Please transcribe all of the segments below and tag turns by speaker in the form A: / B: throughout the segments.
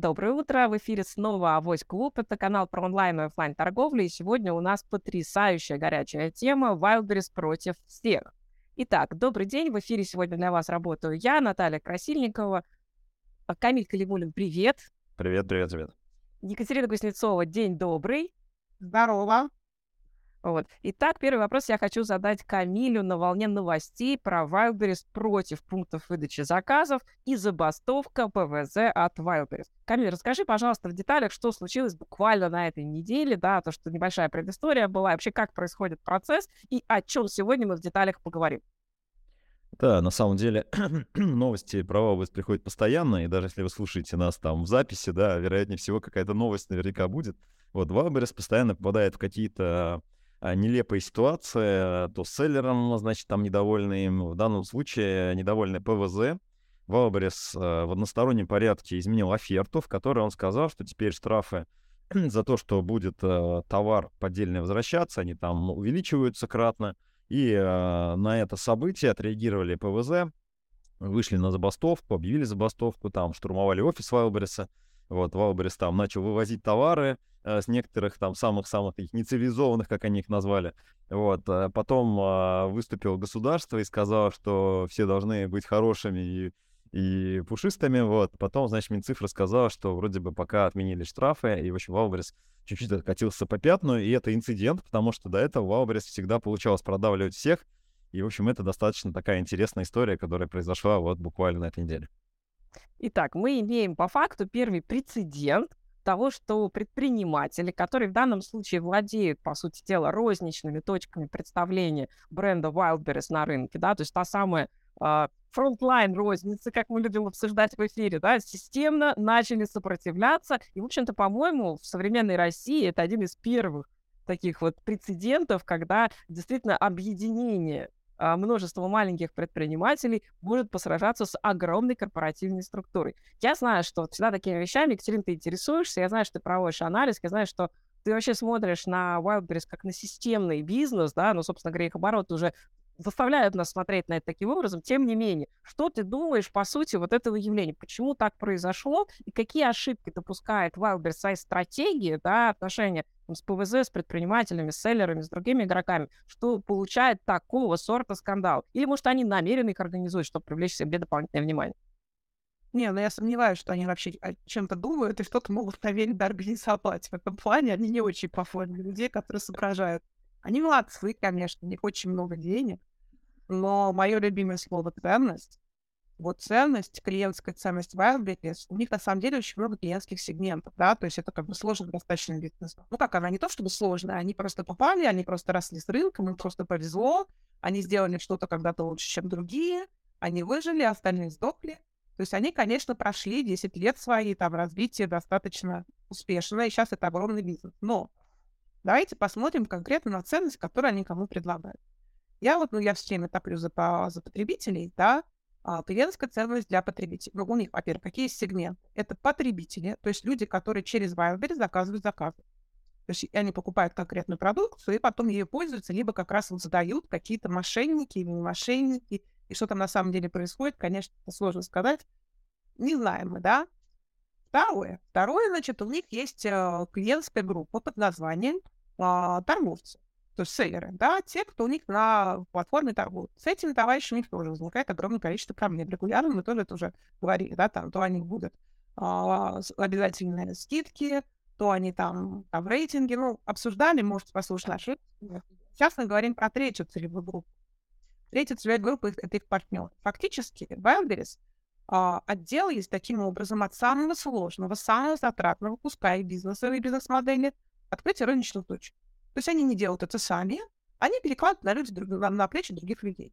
A: Доброе утро! В эфире снова Авось Клуб. Это канал про онлайн и офлайн торговлю. И сегодня у нас потрясающая горячая тема Wildberries против всех. Итак, добрый день. В эфире сегодня для вас работаю я, Наталья Красильникова. Камиль Калимулин, привет.
B: Привет, привет, привет.
A: Екатерина Кузнецова, день добрый.
C: Здорово.
A: Вот. Итак, первый вопрос я хочу задать Камилю на волне новостей про Wildberries против пунктов выдачи заказов и забастовка ПВЗ от Wildberries. Камиль, расскажи, пожалуйста, в деталях, что случилось буквально на этой неделе, да, то, что небольшая предыстория была, вообще как происходит процесс и о чем сегодня мы в деталях поговорим.
B: Да, на самом деле новости про Wildberries приходят постоянно, и даже если вы слушаете нас там в записи, да, вероятнее всего какая-то новость наверняка будет. Вот Wildberries постоянно попадает в какие-то нелепая ситуация, то с селлером, значит, там недовольны в данном случае недовольны ПВЗ. Wildberries в одностороннем порядке изменил оферту, в которой он сказал, что теперь штрафы за то, что будет э, товар поддельный возвращаться, они там увеличиваются кратно. И э, на это событие отреагировали ПВЗ, вышли на забастовку, объявили забастовку, там штурмовали офис Wildberries а. Вот, Wildberries там начал вывозить товары, Э, с некоторых там самых-самых таких нецивилизованных, как они их назвали. Вот. Э, потом а, выступил государство и сказал, что все должны быть хорошими и, и пушистыми. Вот. Потом, значит, Минцифра сказала, что вроде бы пока отменили штрафы, и, в общем, Wildberries чуть-чуть откатился по пятну, и это инцидент, потому что до этого Wildberries всегда получалось продавливать всех, и, в общем, это достаточно такая интересная история, которая произошла вот буквально на этой неделе.
A: Итак, мы имеем по факту первый прецедент, того, что предприниматели, которые в данном случае владеют, по сути дела, розничными точками представления бренда Wildberries на рынке, да, то есть та самая uh, frontline розницы, как мы любим обсуждать в эфире, да, системно начали сопротивляться. И, в общем-то, по-моему, в современной России это один из первых таких вот прецедентов, когда действительно объединение а, множество маленьких предпринимателей может посражаться с огромной корпоративной структурой. Я знаю, что всегда такими вещами, Екатерина, ты интересуешься, я знаю, что ты проводишь анализ, я знаю, что ты вообще смотришь на Wildberries как на системный бизнес, да, ну, собственно говоря, их обороты уже заставляют нас смотреть на это таким образом. Тем не менее, что ты думаешь, по сути, вот этого явления? Почему так произошло? И какие ошибки допускает Wildberries своей стратегии, да, отношения с ПВЗ, с предпринимателями, с селлерами, с другими игроками, что получает такого сорта скандал? Или, может, они намеренно их организуют, чтобы привлечь себе дополнительное внимание?
C: Не, ну я сомневаюсь, что они вообще о чем-то думают и что-то могут да, организовать. В этом плане они не очень похожи на людей, которые соображают. Они молодцы, конечно, у них очень много денег, но мое любимое слово «ценность» вот ценность, клиентская ценность Wildberries, у них на самом деле очень много клиентских сегментов, да, то есть это как бы сложный достаточно бизнес. Ну как, она не то чтобы сложная, они просто попали, они просто росли с рынком, им просто повезло, они сделали что-то когда-то лучше, чем другие, они выжили, остальные сдохли. То есть они, конечно, прошли 10 лет свои там развития достаточно успешно, и сейчас это огромный бизнес. Но давайте посмотрим конкретно на ценность, которую они кому предлагают. Я вот, ну, я все время топлю за, за потребителей, да, а, клиентская ценность для потребителей. Ну, у них, во-первых, какие сегменты? Это потребители, то есть люди, которые через Wildberries заказывают заказы. То есть они покупают конкретную продукцию и потом ее пользуются, либо как раз вот задают какие-то мошенники или мошенники. И что там на самом деле происходит, конечно, сложно сказать. Не знаем мы, да? Второе. Второе, значит, у них есть э, клиентская группа под названием э, торговцы то есть селлеры, да, те, кто у них на платформе торгуют. С этими товарищами у них тоже возникает огромное количество проблем. Регулярно мы тоже это уже говорили, да, там, то они будут а, обязательные скидки, то они там, там рейтинге, ну, обсуждали, можете послушать наши. Сейчас мы говорим про третью целевую группу. Третья целевая группа — это их партнеры. Фактически Wildberries а, отделались таким образом от самого сложного, самого затратного куска и бизнеса, и бизнес-модели открытия розничных точек. То есть они не делают это сами, они перекладывают на, люди, на, плечи других людей.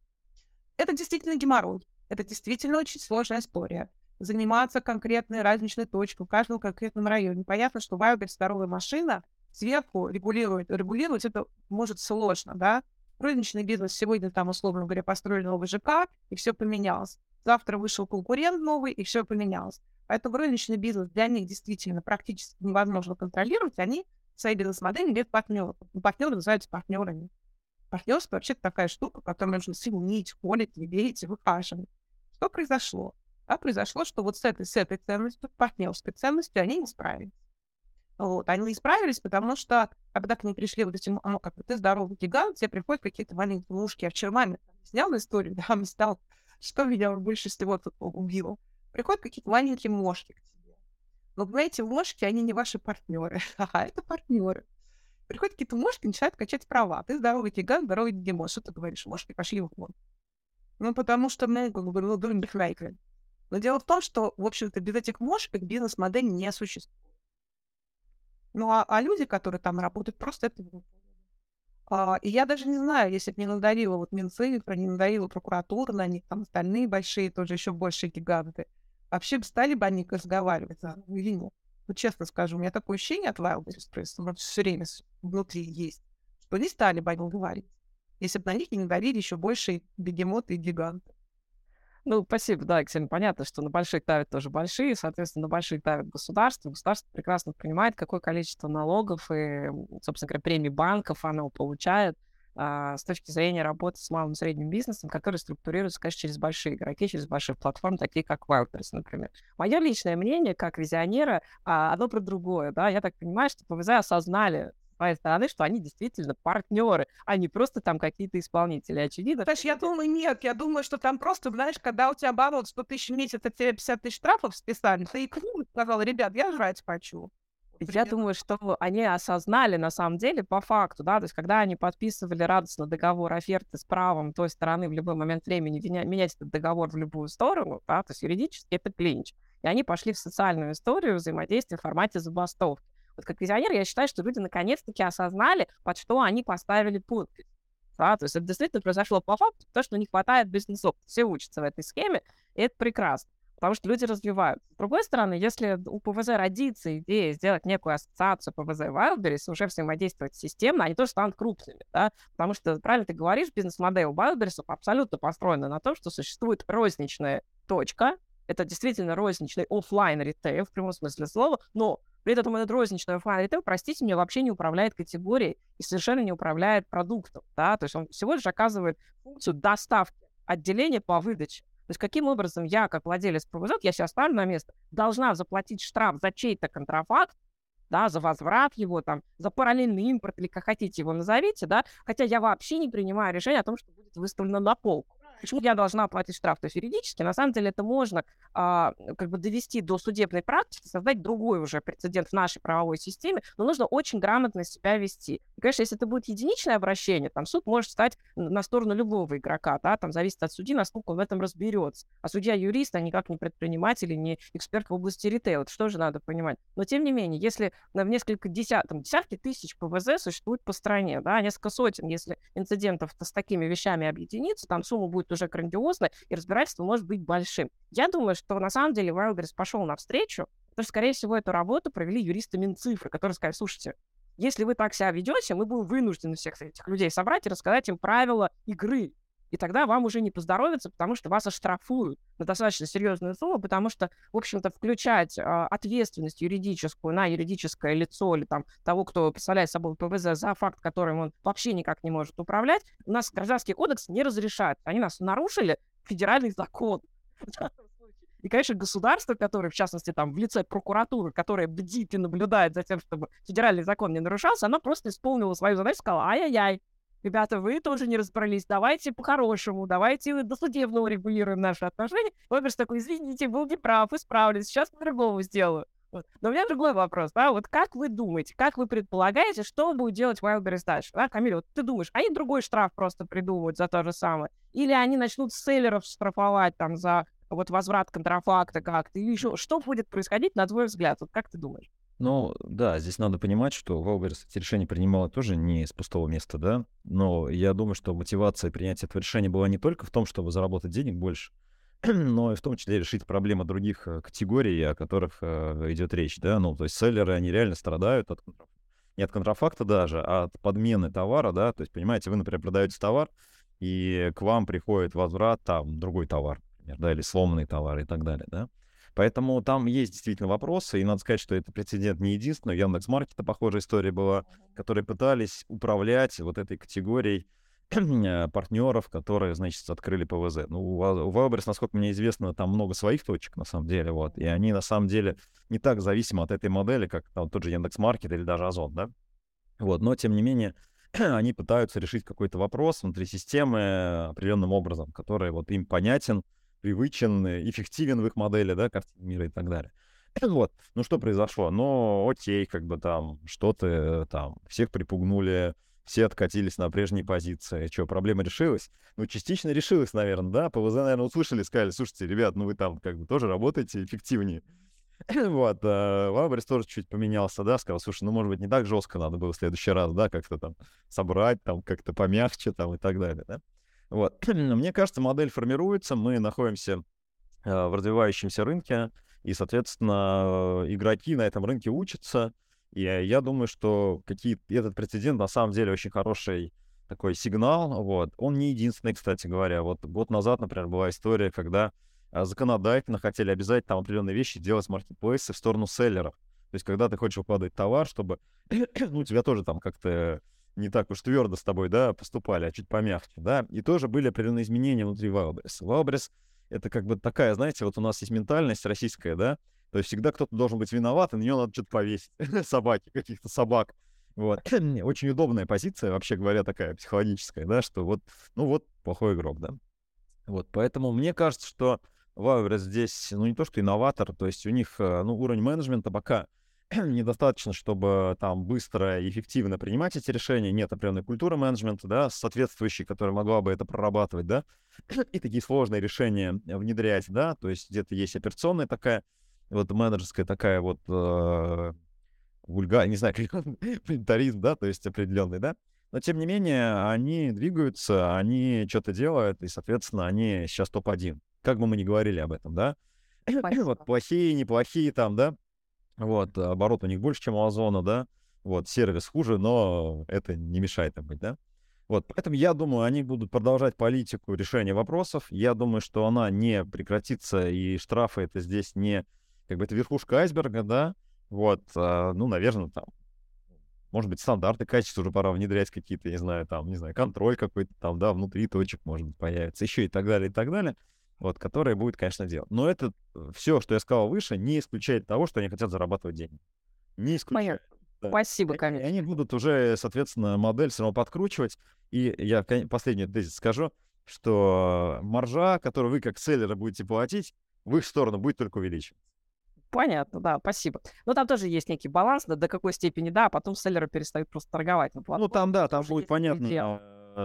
C: Это действительно геморрой. Это действительно очень сложная история. Заниматься конкретной разничной точкой в каждом конкретном районе. Понятно, что Wildberries здоровая машина, сверху регулировать, регулировать это может сложно, да. Розничный бизнес сегодня там, условно говоря, построили новый ЖК, и все поменялось. Завтра вышел конкурент новый, и все поменялось. Поэтому розничный бизнес для них действительно практически невозможно контролировать. Они своей бизнес-модели нет партнеров. Партнеры называются партнерами. Партнерство вообще такая штука, которую нужно ценить, холить, любить, выхаживать. Что произошло? А произошло, что вот с этой, с этой ценностью, партнерской ценностью они не справились. Вот. Они не справились, потому что, когда к ним пришли вот эти, ну, как бы, ты здоровый гигант, тебе приходят какие-то маленькие мушки. Я вчера маме снял историю, да, мне стал, что меня больше всего тут убило. Приходят какие-то маленькие мошки к тебе. Но, понимаете, мошки, они не ваши партнеры, а это партнеры. Приходят какие-то мошки, начинают качать права. Ты здоровый гигант, здоровый гемон. Что ты говоришь? Мошки пошли вон. Ну, потому что мы, как бы, ну, Но дело в том, что, в общем-то, без этих мошек бизнес-модель не существует. Ну, а, а люди, которые там работают, просто это а, и я даже не знаю, если бы не надавила вот Минцифра, не надавила прокуратура на них, там остальные большие, тоже еще большие гиганты, вообще бы стали бы они разговаривать или нет. Ну, честно скажу, у меня такое ощущение от Wildberries Press все время внутри есть, что не стали бы они говорить, если бы на них не надавили еще больше бегемоты и гиганты.
A: Ну, спасибо, да, Ксения, понятно, что на больших давят тоже большие, соответственно, на больших давят государство. Государство прекрасно понимает, какое количество налогов и, собственно говоря, премий банков оно получает а, с точки зрения работы с малым и средним бизнесом, который структурируется, конечно, через большие игроки, через большие платформы, такие как Wildberries, например. Мое личное мнение, как визионера, а, оно про другое, да, я так понимаю, что ПВЗ осознали своей стороны, что они действительно партнеры, а не просто там какие-то исполнители. Очевидно.
C: Знаешь, я думаю, нет, я думаю, что там просто, знаешь, когда у тебя оборот 100 тысяч в месяц, а тебе 50 тысяч штрафов списали, ты и сказал, ребят, я жрать хочу.
A: Я думаю, что они осознали на самом деле по факту, да, то есть когда они подписывали радостно договор оферты с правом той стороны в любой момент времени менять этот договор в любую сторону, да, то есть юридически это клинч. И они пошли в социальную историю взаимодействия в формате забастовки. Вот как визионер я считаю, что люди наконец-таки осознали, под что они поставили подпись. Да, то есть это действительно произошло по факту, потому что не хватает бизнесов. Все учатся в этой схеме, и это прекрасно, потому что люди развивают. С другой стороны, если у ПВЗ родится идея сделать некую ассоциацию ПВЗ Wildberries, уже взаимодействовать системно, они тоже станут крупными, да, потому что, правильно ты говоришь, бизнес-модель Wildberries абсолютно построена на том, что существует розничная точка, это действительно розничный офлайн ритейл в прямом смысле слова, но при этом этот розничный офлайн ритейл, простите меня, вообще не управляет категорией и совершенно не управляет продуктом, да, то есть он всего лишь оказывает функцию доставки, отделения по выдаче. То есть каким образом я, как владелец ПВЗ, я сейчас ставлю на место, должна заплатить штраф за чей-то контрафакт, да, за возврат его, там, за параллельный импорт, или как хотите его назовите, да, хотя я вообще не принимаю решение о том, что будет выставлено на полку. Почему я должна оплатить штраф? То есть юридически, на самом деле, это можно а, как бы довести до судебной практики, создать другой уже прецедент в нашей правовой системе, но нужно очень грамотно себя вести. И, конечно, если это будет единичное обращение, там суд может стать на сторону любого игрока, да, там зависит от судьи, насколько он в этом разберется. А судья юрист, а никак не предприниматель и не эксперт в области ритейла. Это что же надо понимать? Но, тем не менее, если в несколько десят, там, десятки тысяч ПВЗ существует по стране, да, несколько сотен, если инцидентов с такими вещами объединиться, там сумма будет будет уже грандиозно, и разбирательство может быть большим. Я думаю, что на самом деле Wildberries пошел навстречу, потому что, скорее всего, эту работу провели юристы Минцифры, которые сказали, слушайте, если вы так себя ведете, мы будем вынуждены всех этих людей собрать и рассказать им правила игры. И тогда вам уже не поздоровится, потому что вас оштрафуют на достаточно серьезную сумму, потому что, в общем-то, включать э, ответственность юридическую на юридическое лицо или там того, кто представляет собой ПВЗ за факт, которым он вообще никак не может управлять, у нас гражданский кодекс не разрешает. Они нас нарушили федеральный закон. И, конечно, государство, которое, в частности, там, в лице прокуратуры, которое бдит и наблюдает за тем, чтобы федеральный закон не нарушался, оно просто исполнило свою задачу и сказала, ай-яй-яй, ребята, вы тоже не разобрались, давайте по-хорошему, давайте до судебного регулируем наши отношения. Wildberries такой, извините, был неправ, исправлюсь, сейчас по-другому сделаю. Вот. Но у меня другой вопрос, да, вот как вы думаете, как вы предполагаете, что будет делать Wildberries дальше, да, Камиль, вот ты думаешь, они другой штраф просто придумают за то же самое, или они начнут селлеров штрафовать там за вот возврат контрафакта как-то, или еще, что будет происходить, на твой взгляд, вот как ты думаешь?
B: Ну, да, здесь надо понимать, что Wildberries эти решения принимала тоже не с пустого места, да, но я думаю, что мотивация принятия этого решения была не только в том, чтобы заработать денег больше, но и в том числе решить проблемы других э, категорий, о которых э, идет речь, да, ну, то есть селлеры, они реально страдают от не от контрафакта даже, а от подмены товара, да, то есть, понимаете, вы, например, продаете товар, и к вам приходит возврат, там, другой товар, например, да, или сломанный товар и так далее, да, Поэтому там есть действительно вопросы, и надо сказать, что это прецедент не единственный. У Яндекс.Маркета похожая история была, которые пытались управлять вот этой категорией партнеров, которые, значит, открыли ПВЗ. Ну, у Wildberries, насколько мне известно, там много своих точек, на самом деле, вот, и они, на самом деле, не так зависимы от этой модели, как там, тот же Яндекс.Маркет или даже Озон, да? Вот, но, тем не менее, они пытаются решить какой-то вопрос внутри системы определенным образом, который вот им понятен, привычен, эффективен в их модели, да, картины мира и так далее. Вот, ну что произошло? Ну, окей, как бы там что-то там, всех припугнули, все откатились на прежние позиции. Что, проблема решилась? Ну, частично решилась, наверное, да? ПВЗ, наверное, услышали, сказали, слушайте, ребят, ну вы там как бы тоже работаете эффективнее. вот, Вабрис тоже чуть поменялся, да, сказал, слушай, ну, может быть, не так жестко надо было в следующий раз, да, как-то там собрать, там, как-то помягче, там, и так далее, да. Вот, мне кажется, модель формируется, мы находимся э, в развивающемся рынке, и, соответственно, игроки на этом рынке учатся, и я думаю, что какие этот прецедент на самом деле очень хороший такой сигнал. Вот. Он не единственный, кстати говоря. Вот год назад, например, была история, когда а, законодательно хотели обязать там определенные вещи делать маркетплейсы в сторону селлеров. То есть, когда ты хочешь выкладывать товар, чтобы ну, у тебя тоже там как-то не так уж твердо с тобой, да, поступали, а чуть помягче, да, и тоже были определенные изменения внутри Wildberries. Wildberries — это как бы такая, знаете, вот у нас есть ментальность российская, да, то есть всегда кто-то должен быть виноват, и на нее надо что-то повесить. Собаки, каких-то собак. Вот. Очень удобная позиция, вообще говоря, такая психологическая, да, что вот, ну вот, плохой игрок, да. Вот, поэтому мне кажется, что Вайверс здесь, ну, не то, что инноватор, то есть у них, э, ну, уровень менеджмента пока недостаточно, чтобы там быстро и эффективно принимать эти решения. Нет определенной культуры менеджмента, да, соответствующей, которая могла бы это прорабатывать, да, и такие сложные решения внедрять, да, то есть где-то есть операционная такая вот менеджерская такая вот э, вульга, не знаю, ментаризм, да, то есть определенный, да. Но тем не менее, они двигаются, они что-то делают, и, соответственно, они сейчас топ-1. Как бы мы ни говорили об этом, да. вот плохие, неплохие там, да. Вот, оборот у них больше, чем у Озона, да. Вот, сервис хуже, но это не мешает им быть, да. Вот, поэтому я думаю, они будут продолжать политику решения вопросов. Я думаю, что она не прекратится, и штрафы это здесь не как бы это верхушка айсберга, да, вот, а, ну, наверное, там, может быть, стандарты качества уже пора внедрять какие-то, не знаю, там, не знаю, контроль какой-то там, да, внутри точек, может быть, появится, еще и так далее, и так далее, вот, которые будет, конечно, делать. Но это э, все, что я сказал выше, не исключает того, что они хотят зарабатывать деньги. Не исключает.
A: Да. Спасибо, конечно.
B: Они будут уже, соответственно, модель все равно подкручивать. И я последний тезис скажу, что маржа, которую вы как селлеры будете платить, в их сторону будет только увеличиваться.
A: Понятно, да, спасибо. Но там тоже есть некий баланс, да, до какой степени, да, а потом селлеры перестают просто торговать на
B: платформе. Ну, там, да, там будет понятно,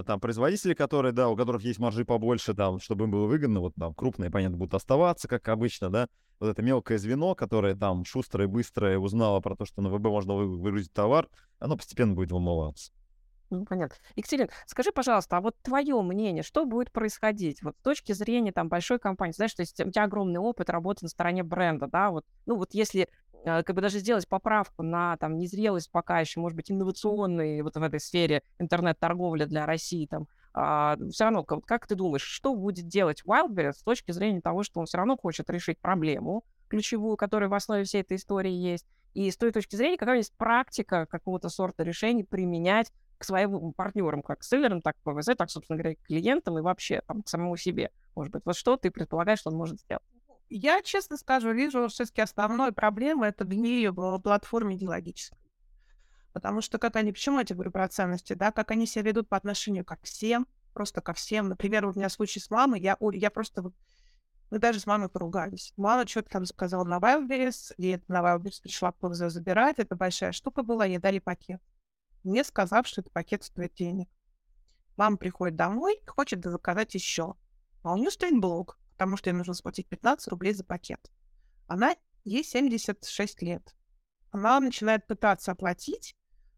B: там производители, которые, да, у которых есть маржи побольше, там, чтобы им было выгодно, вот там крупные, понятно, будут оставаться, как обычно, да, вот это мелкое звено, которое там шустрое, быстрое узнало про то, что на ВБ можно выгрузить товар, оно постепенно будет вымываться.
A: Ну, понятно. Екатерина, скажи, пожалуйста, а вот твое мнение, что будет происходить вот с точки зрения там большой компании? Знаешь, то есть у тебя огромный опыт работы на стороне бренда, да, вот, ну вот если э, как бы даже сделать поправку на там незрелость пока еще, может быть, инновационной вот в этой сфере интернет-торговли для России, там, а, все равно, как, как ты думаешь, что будет делать Wildberries с точки зрения того, что он все равно хочет решить проблему ключевую, которая в основе всей этой истории есть, и с той точки зрения, какая есть практика какого-то сорта решений применять к своим партнерам, как селлерам, так к ПВЗ, так, собственно говоря, к клиентам и вообще там, к самому себе. Может быть, вот что ты предполагаешь, что он может сделать?
C: Я, честно скажу, вижу все-таки основной проблемой это гнию в платформе идеологической. Потому что как они, почему я тебе говорю про ценности, да, как они себя ведут по отношению ко всем, просто ко всем. Например, у меня случай с мамой, я, я просто мы даже с мамой поругались. Мама что-то там заказала на Wildberries, и на Wildberries пришла ПВЗ забирать. Это большая штука была, ей дали пакет не сказав, что этот пакет стоит денег. Мама приходит домой хочет заказать еще. А у нее стоит блок, потому что ей нужно заплатить 15 рублей за пакет. Она, ей 76 лет. Она начинает пытаться оплатить.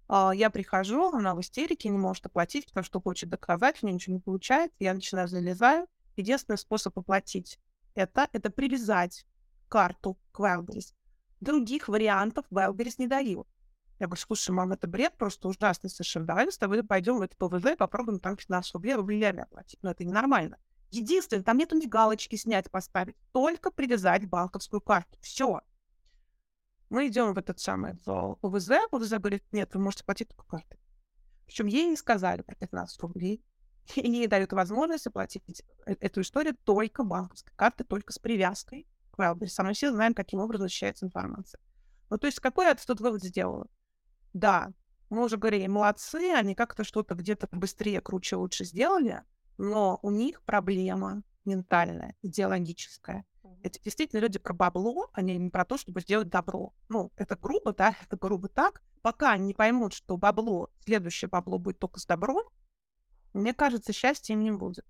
C: А, я прихожу, она в истерике, не может оплатить, потому что хочет доказать, у нее ничего не получается. Я начинаю залезаю. Единственный способ оплатить это, это привязать карту к Wildberries. Других вариантов Wildberries не дают. Я говорю, слушай, мам, это бред, просто ужасный совершенно. Давай с тобой пойдем в это ПВЗ, попробуем там 15 рублей рублями оплатить. Но это ненормально. Единственное, там нету ни галочки снять, поставить, только привязать банковскую карту. Все. Мы идем в этот самый в ПВЗ, ПВЗ говорит, нет, вы можете платить только картой. Причем ей не сказали про 15 рублей. и не дают возможность оплатить э, эту историю только банковской картой, только с привязкой к Wildberries. А мы все знаем, каким образом защищается информация. Ну, то есть какой я тут вывод сделала? Да, мы уже говорили, молодцы, они как-то что-то где-то быстрее, круче, лучше сделали, но у них проблема ментальная, идеологическая. Это действительно люди про бабло, они не про то, чтобы сделать добро. Ну, это грубо, да, это грубо так. Пока они не поймут, что бабло, следующее бабло будет только с добром, мне кажется, счастья им не будет.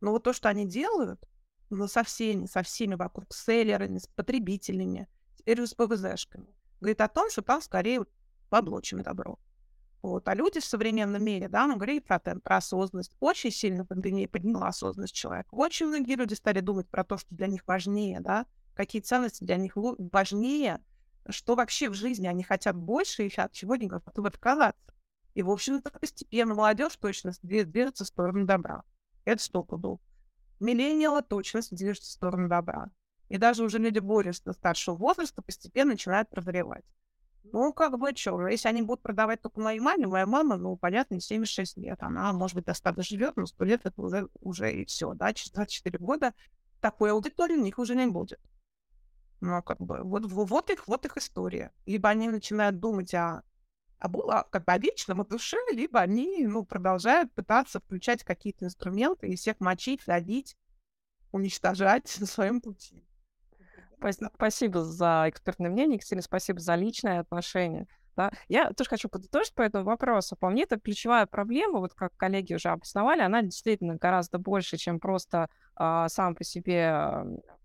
C: Но вот то, что они делают, ну, со всеми, со всеми вокруг, с селлерами, с потребителями, теперь с ПВЗшками, говорит о том, что там скорее бабло, чем добро. Вот. А люди в современном мире, да, мы говорили про, про осознанность. Очень сильно пандемия подняла осознанность человека. Очень многие люди стали думать про то, что для них важнее, да, какие ценности для них важнее, что вообще в жизни они хотят больше и от чего они готовы отказаться. И, в общем-то, постепенно молодежь точно движется в сторону добра. Это столько был. Миллениалы точно движется в сторону добра. И даже уже люди более старшего возраста постепенно начинают прозревать. Ну, как бы, что, если они будут продавать только моей маме, моя мама, ну, понятно, 76 лет, она, может быть, достаточно живет, но 100 лет это уже, уже и все, да, через 24 года такой аудитории у них уже не будет. Ну, как бы, вот, вот их, вот их история. Либо они начинают думать о, о, о как бы о вечном, о душе, либо они, ну, продолжают пытаться включать какие-то инструменты и всех мочить, давить, уничтожать на своем пути.
A: Спасибо за экспертное мнение, Екатерина, спасибо за личное отношение. Да? Я тоже хочу подытожить по этому вопросу. По мне, это ключевая проблема, вот как коллеги уже обосновали, она действительно гораздо больше, чем просто а, сам по себе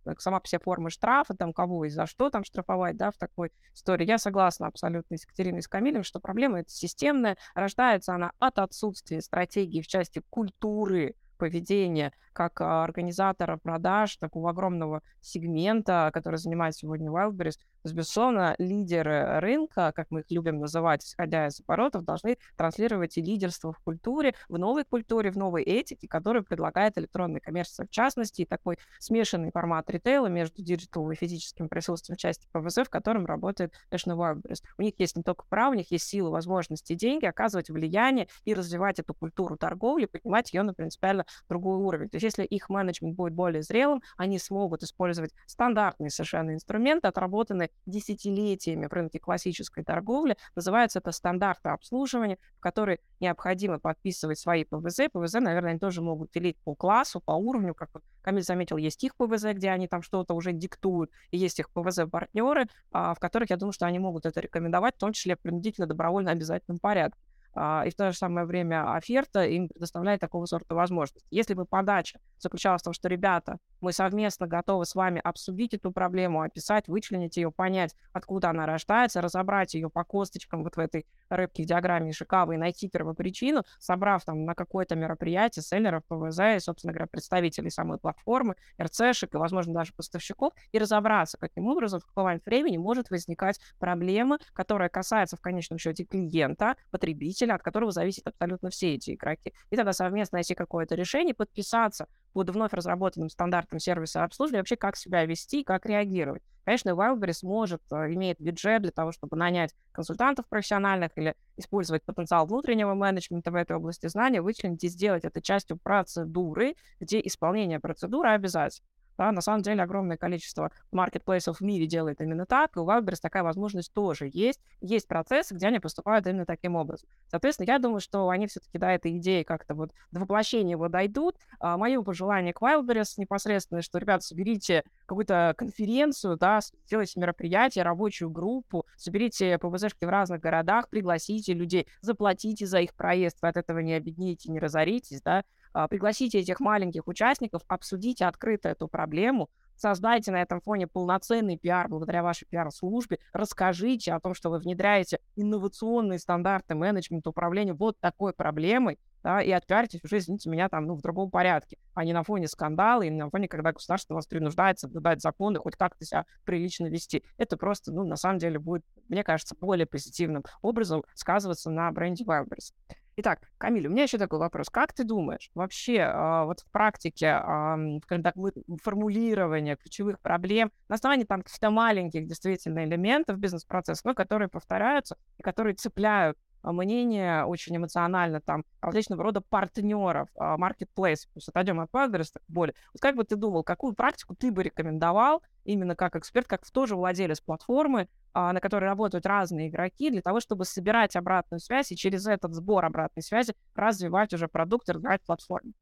A: э, сама по себе форма штрафа, там кого и за что там штрафовать, да, в такой истории. Я согласна абсолютно с Екатериной и с Камилем, что проблема эта системная, рождается она от отсутствия стратегии в части культуры поведения как а, организатора продаж такого огромного сегмента, который занимает сегодня Wildberries, то есть, безусловно, лидеры рынка, как мы их любим называть, исходя из оборотов, должны транслировать и лидерство в культуре, в новой культуре, в новой этике, которую предлагает электронная коммерция в частности, и такой смешанный формат ритейла между digital и физическим присутствием части ПВЗ, в котором работает National Wildberries. У них есть не только право, у них есть силы, возможности, деньги оказывать влияние и развивать эту культуру торговли, поднимать ее на принципиально другой уровень. То есть если их менеджмент будет более зрелым, они смогут использовать стандартные совершенно инструменты, отработанные десятилетиями в рынке классической торговли. Называется это стандарты обслуживания, в которые необходимо подписывать свои ПВЗ. ПВЗ, наверное, они тоже могут делить по классу, по уровню, как вот Камиль заметил, есть их ПВЗ, где они там что-то уже диктуют, и есть их ПВЗ-партнеры, а, в которых, я думаю, что они могут это рекомендовать, в том числе принудительно, добровольно, обязательном порядке. А, и в то же самое время оферта им предоставляет такого сорта возможность. Если бы подача заключалась в том, что, ребята, мы совместно готовы с вами обсудить эту проблему, описать, вычленить ее, понять, откуда она рождается, разобрать ее по косточкам вот в этой рыбке в диаграмме Шикавы и найти первопричину, собрав там на какое-то мероприятие селлеров, ПВЗ и, собственно говоря, представителей самой платформы, РЦшек и, возможно, даже поставщиков, и разобраться, каким образом в какой момент времени может возникать проблема, которая касается в конечном счете клиента, потребителя, от которого зависят абсолютно все эти игроки. И тогда совместно найти какое-то решение, подписаться под вновь разработанным стандартом сервиса обслуживания, вообще как себя вести, как реагировать. Конечно, Wildberries может, э, имеет бюджет для того, чтобы нанять консультантов профессиональных или использовать потенциал внутреннего менеджмента в этой области знания, вычленить и сделать это частью процедуры, где исполнение процедуры обязательно. Да, на самом деле огромное количество маркетплейсов в мире делает именно так, и у Wildberries такая возможность тоже есть. Есть процессы, где они поступают именно таким образом. Соответственно, я думаю, что они все-таки до этой идеи как-то вот до воплощения его дойдут. А, мое пожелание к Wildberries непосредственно, что, ребята, соберите какую-то конференцию, да, сделайте мероприятие, рабочую группу, соберите ПВЗшки в разных городах, пригласите людей, заплатите за их проезд, вы от этого не обеднеете, не разоритесь, да, пригласите этих маленьких участников, обсудите открыто эту проблему, создайте на этом фоне полноценный пиар благодаря вашей пиар-службе, расскажите о том, что вы внедряете инновационные стандарты менеджмента управления вот такой проблемой, да, и отпиаритесь уже, извините меня, там, ну, в другом порядке, а не на фоне скандала и на фоне, когда государство вас принуждает соблюдать законы, хоть как-то себя прилично вести. Это просто, ну, на самом деле будет, мне кажется, более позитивным образом сказываться на бренде Wildberries. Итак, Камиль, у меня еще такой вопрос. Как ты думаешь, вообще э, вот в практике, э, когда формулирование ключевых проблем на основании там каких-то маленьких действительно элементов бизнес-процесса, но которые повторяются и которые цепляют а, мнение очень эмоционально там различного рода партнеров, marketplace, то есть отойдем от так более. Вот как бы ты думал, какую практику ты бы рекомендовал именно как эксперт, как тоже владелец платформы, а, на которой работают разные игроки, для того, чтобы собирать обратную связь и через этот сбор обратной связи развивать уже продукт и развивать платформу?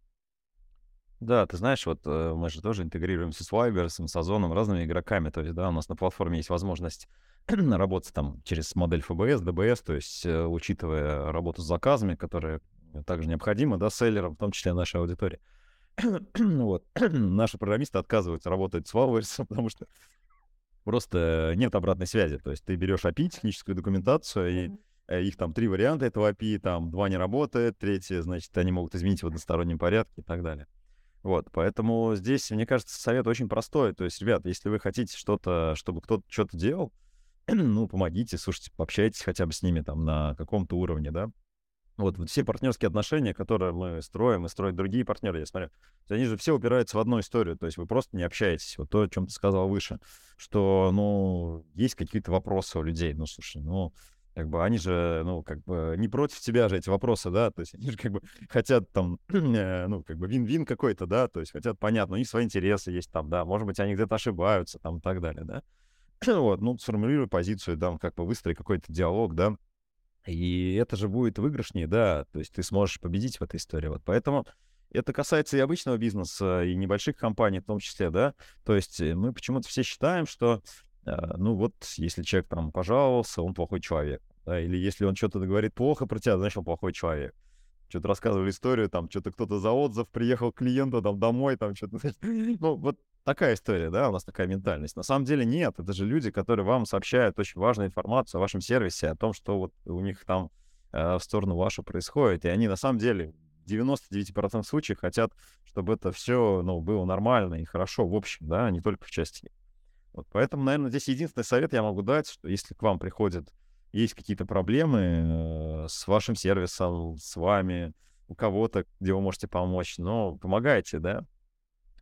B: Да, ты знаешь, вот э, мы же тоже интегрируемся с Вайберсом, с Озоном, разными игроками. То есть, да, у нас на платформе есть возможность работать там через модель ФБС, ДБС, то есть э, учитывая работу с заказами, которые также необходимы, да, селлерам, в том числе нашей аудитории. Вот. Наши программисты отказываются работать с Вайберсом, потому что просто нет обратной связи. То есть ты берешь API, техническую документацию, и э, их там три варианта этого API, там два не работает, третье, значит, они могут изменить в одностороннем порядке и так далее. Вот, поэтому здесь, мне кажется, совет очень простой. То есть, ребят, если вы хотите что-то, чтобы кто-то что-то делал, ну, помогите, слушайте, пообщайтесь хотя бы с ними там на каком-то уровне, да. Вот, все партнерские отношения, которые мы строим, и строят другие партнеры, я смотрю, они же все упираются в одну историю, то есть вы просто не общаетесь. Вот то, о чем ты сказал выше, что, ну, есть какие-то вопросы у людей, ну, слушай, ну, как бы они же, ну, как бы не против тебя же эти вопросы, да, то есть они же как бы хотят там, э, ну, как бы вин-вин какой-то, да, то есть хотят, понятно, у них свои интересы есть там, да, может быть, они где-то ошибаются там и так далее, да. вот, ну, сформулируй позицию, да, как бы выстрои какой-то диалог, да, и это же будет выигрышнее, да, то есть ты сможешь победить в этой истории, вот, поэтому это касается и обычного бизнеса, и небольших компаний в том числе, да, то есть э, мы почему-то все считаем, что а, ну вот, если человек там пожаловался, он плохой человек. Да, или если он что-то говорит плохо про тебя, значит, он плохой человек. Что-то рассказывали историю, там, что-то кто-то за отзыв приехал к клиенту там домой, там, что-то... Ну, вот такая история, да, у нас такая ментальность. На самом деле нет, это же люди, которые вам сообщают очень важную информацию о вашем сервисе, о том, что вот у них там э, в сторону вашу происходит, и они на самом деле в 99% случаев хотят, чтобы это все, ну, было нормально и хорошо в общем, да, а не только в части вот поэтому, наверное, здесь единственный совет я могу дать, что если к вам приходят, есть какие-то проблемы э, с вашим сервисом, с вами, у кого-то, где вы можете помочь, но помогайте, да.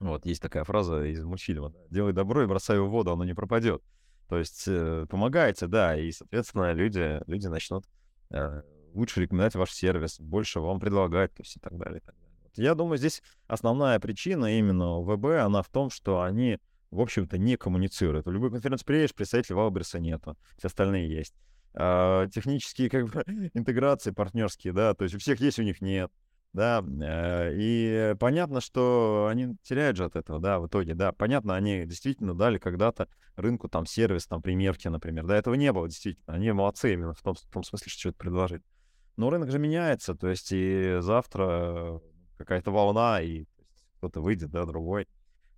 B: Вот, есть такая фраза из мультфильма. «Делай добро и бросай в воду, оно не пропадет». То есть э, помогайте, да, и, соответственно, люди, люди начнут э, лучше рекомендовать ваш сервис, больше вам предлагать, то есть и так далее. И так далее. Вот я думаю, здесь основная причина именно ВБ, она в том, что они в общем-то, не коммуницируют. В любой конференции приедешь, представителя Валберса нету, все остальные есть. А, технические как бы интеграции партнерские, да, то есть у всех есть, у них нет, да, э, и понятно, что они теряют же от этого, да, в итоге, да, понятно, они действительно дали когда-то рынку там сервис, там примерки, например, да, этого не было действительно, они молодцы именно в том, в том смысле, что что-то предложить. Но рынок же меняется, то есть и завтра какая-то волна, и кто-то выйдет, да, другой.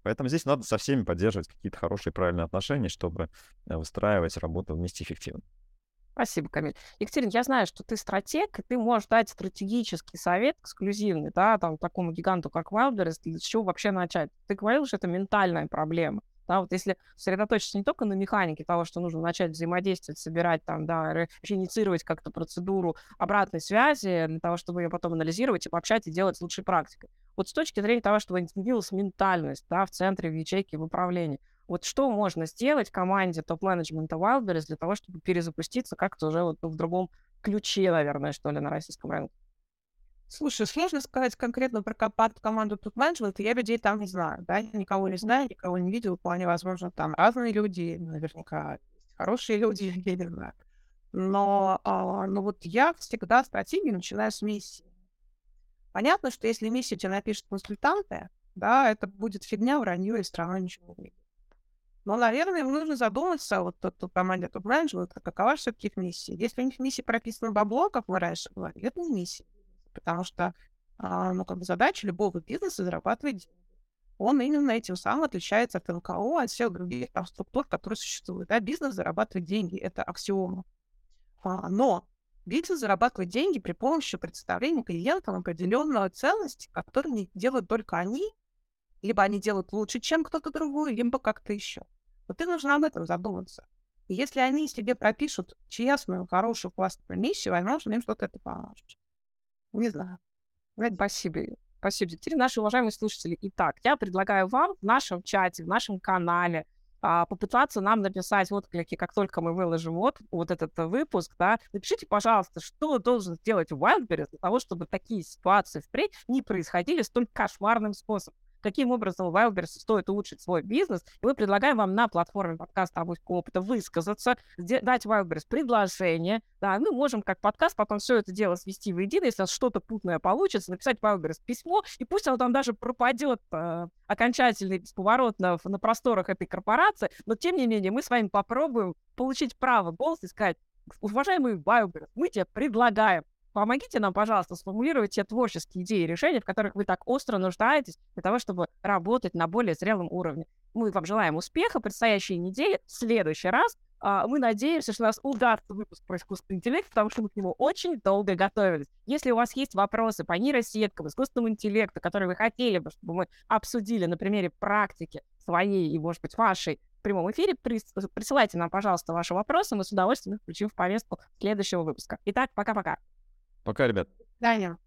B: Поэтому здесь надо со всеми поддерживать какие-то хорошие, правильные отношения, чтобы э, выстраивать работу вместе эффективно.
A: Спасибо, Камиль. Екатерина, я знаю, что ты стратег, и ты можешь дать стратегический совет эксклюзивный, да, там, такому гиганту, как Wildberries, для чего вообще начать. Ты говорил, что это ментальная проблема. Да, вот если сосредоточиться не только на механике того, что нужно начать взаимодействовать, собирать там, да, инициировать как-то процедуру обратной связи для того, чтобы ее потом анализировать и пообщать и делать лучшей практикой. Вот с точки зрения того, чтобы изменилась ментальность, да, в центре, в ячейке, в управлении, вот что можно сделать команде топ-менеджмента Wildberries для того, чтобы перезапуститься как-то уже вот в другом ключе, наверное, что ли, на российском рынке?
C: Слушай, сложно сказать конкретно про команду топ-менеджмента, я людей там не знаю, да, никого не знаю, никого не видел, вполне возможно, там разные люди, наверняка хорошие люди, я не знаю. Но, а, но вот я всегда стратегию начинаю с миссии. Понятно, что если миссию тебе напишут консультанты, да, это будет фигня, вранье, и страна ничего не будет. Но, наверное, им нужно задуматься, вот тот, кто команде топ-менеджмента, какова все-таки их миссия. Если у них миссия прописана бабло, как мы раньше говорили, это не миссия потому что, а, ну, как бы задача любого бизнеса зарабатывать деньги. Он именно этим самым отличается от НКО, от всех других там, структур, которые существуют. Да, бизнес зарабатывает деньги, это аксиома. А, но бизнес зарабатывает деньги при помощи представления клиентам определенной ценности, которую не делают только они, либо они делают лучше, чем кто-то другой, либо как-то еще. Вот ты нужно об этом задуматься. И если они себе пропишут честную, хорошую, классную миссию, возможно, им что-то это поможет. Не знаю.
A: Спасибо. Спасибо, Екатерина. Наши уважаемые слушатели. Итак, я предлагаю вам в нашем чате, в нашем канале а, попытаться нам написать отклики, как только мы выложим вот, вот этот выпуск, да, напишите, пожалуйста, что должен сделать Wildberries для того, чтобы такие ситуации впредь не происходили столь кошмарным способом каким образом Wildberries стоит улучшить свой бизнес. И мы предлагаем вам на платформе подкаста «Авоська опыта» высказаться, дать Wildberries предложение. Да, мы можем как подкаст потом все это дело свести в едино, если что-то путное получится, написать Wildberries письмо, и пусть оно там даже пропадет э, окончательно и бесповоротно на просторах этой корпорации, но тем не менее мы с вами попробуем получить право голоса и сказать, уважаемый Wildberries, мы тебе предлагаем Помогите нам, пожалуйста, сформулировать те творческие идеи и решения, в которых вы так остро нуждаетесь для того, чтобы работать на более зрелом уровне. Мы вам желаем успеха предстоящей неделе. В следующий раз а, мы надеемся, что у нас удастся выпуск про искусственный интеллект, потому что мы к нему очень долго готовились. Если у вас есть вопросы по нейросеткам, искусственному интеллекту, которые вы хотели бы, чтобы мы обсудили на примере практики своей и, может быть, вашей в прямом эфире, присылайте нам, пожалуйста, ваши вопросы, мы с удовольствием их включим в повестку следующего выпуска. Итак, пока-пока.
B: Пока, ребят.
C: Даня.